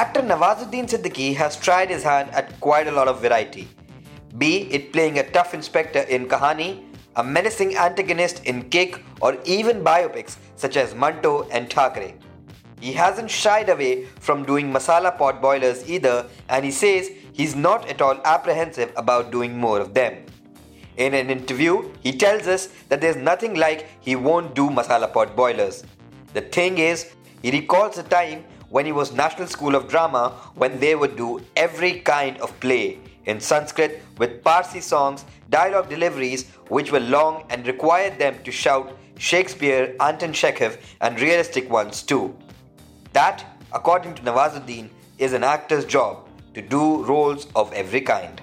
Actor Nawazuddin Siddiqui has tried his hand at quite a lot of variety. Be it playing a tough inspector in Kahani, a menacing antagonist in Kick, or even biopics such as Manto and Thackeray. He hasn't shied away from doing masala pot boilers either, and he says he's not at all apprehensive about doing more of them. In an interview, he tells us that there's nothing like he won't do masala pot boilers. The thing is, he recalls a time when he was National School of Drama when they would do every kind of play in Sanskrit with Parsi songs, dialogue deliveries which were long and required them to shout Shakespeare, Anton Chekhov, and realistic ones too. That, according to Nawazuddin, is an actor's job to do roles of every kind.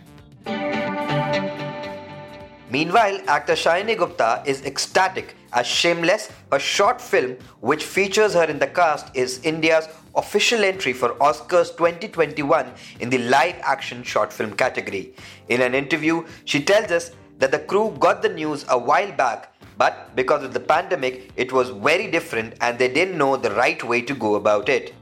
Meanwhile, actor Shalini Gupta is ecstatic as Shameless, a short film which features her in the cast, is India's official entry for Oscars 2021 in the live action short film category. In an interview, she tells us that the crew got the news a while back, but because of the pandemic, it was very different and they didn't know the right way to go about it.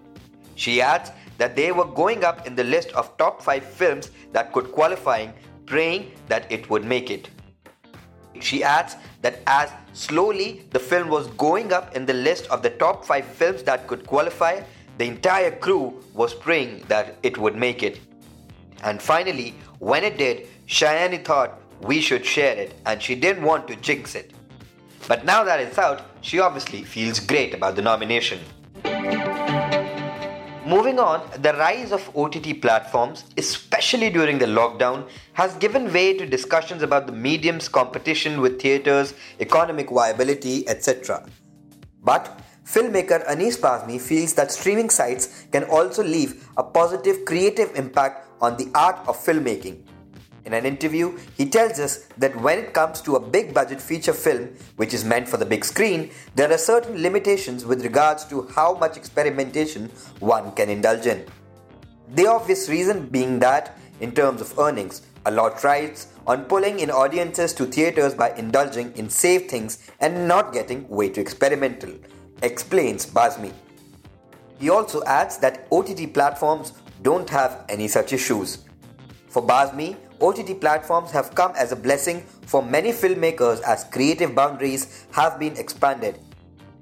She adds that they were going up in the list of top 5 films that could qualify, praying that it would make it. She adds that as slowly the film was going up in the list of the top 5 films that could qualify, the entire crew was praying that it would make it. And finally, when it did, Shalini thought we should share it and she didn't want to jinx it. But now that it's out, she obviously feels great about the nomination. Moving on, the rise of OTT platforms, especially during the lockdown, has given way to discussions about the medium's competition with theatres, economic viability, etc. But filmmaker Anees Bazmee feels that streaming sites can also leave a positive creative impact on the art of filmmaking. In an interview, he tells us that when it comes to a big budget feature film, which is meant for the big screen, there are certain limitations with regards to how much experimentation one can indulge in. The obvious reason being that, in terms of earnings, a lot rides on pulling in audiences to theaters by indulging in safe things and not getting way too experimental, explains Bazmee. He also adds that OTT platforms don't have any such issues. For Bazmee, OTT platforms have come as a blessing for many filmmakers as creative boundaries have been expanded.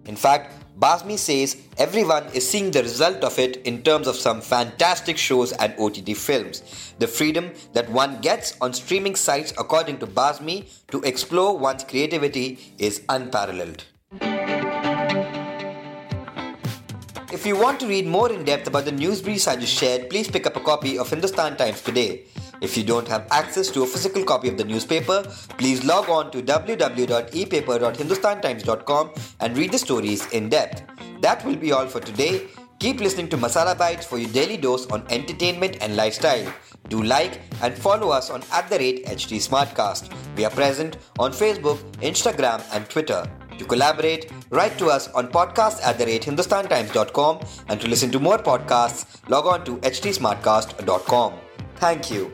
In fact, Bazmee says everyone is seeing the result of it in terms of some fantastic shows and OTT films. The freedom that one gets on streaming sites, according to Bazmee, to explore one's creativity is unparalleled. If you want to read more in depth about the news briefs I just shared, please pick up a copy of Hindustan Times today. If you don't have access to a physical copy of the newspaper, please log on to www.epaper.hindustantimes.com and read the stories in depth. That will be all for today. Keep listening to Masala Bites for your daily dose on entertainment and lifestyle. Do like and follow us on at the rate HT Smartcast. We are present on Facebook, Instagram, and Twitter. To collaborate, write to us on podcast at the rate hindustantimes.com and to listen to more podcasts, log on to htsmartcast.com. Thank you.